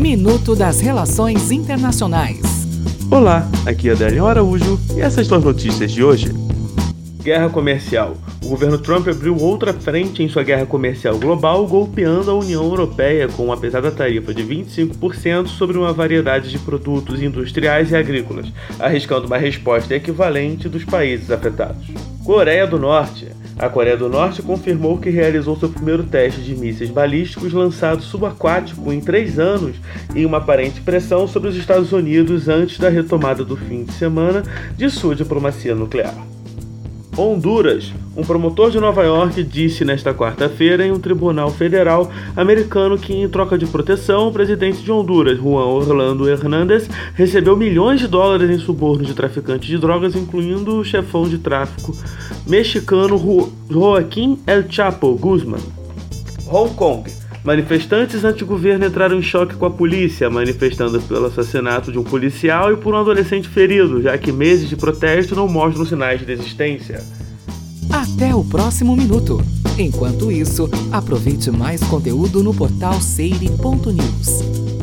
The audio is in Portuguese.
Minuto das Relações Internacionais. Olá, aqui é Adélio Araújo e essas são as notícias de hoje. Guerra comercial. O governo Trump abriu outra frente em sua guerra comercial global, golpeando a União Europeia com uma pesada tarifa de 25% sobre uma variedade de produtos industriais e agrícolas, arriscando uma resposta equivalente dos países afetados. Coreia do Norte. A Coreia do Norte confirmou que realizou seu primeiro teste de mísseis balísticos lançado subaquático em três anos, em uma aparente pressão sobre os Estados Unidos antes da retomada do fim de semana de sua diplomacia nuclear. Honduras. Um promotor de Nova York disse nesta quarta-feira em um tribunal federal americano que, em troca de proteção, o presidente de Honduras, Juan Orlando Hernández, recebeu milhões de dólares em subornos de traficantes de drogas, incluindo o chefão de tráfico mexicano Joaquim El Chapo Guzman. Hong Kong. Manifestantes anti-governo entraram em choque com a polícia, manifestando pelo assassinato de um policial e por um adolescente ferido, já que meses de protesto não mostram sinais de desistência. Até o próximo minuto. Enquanto isso, aproveite mais conteúdo no portal seire.news.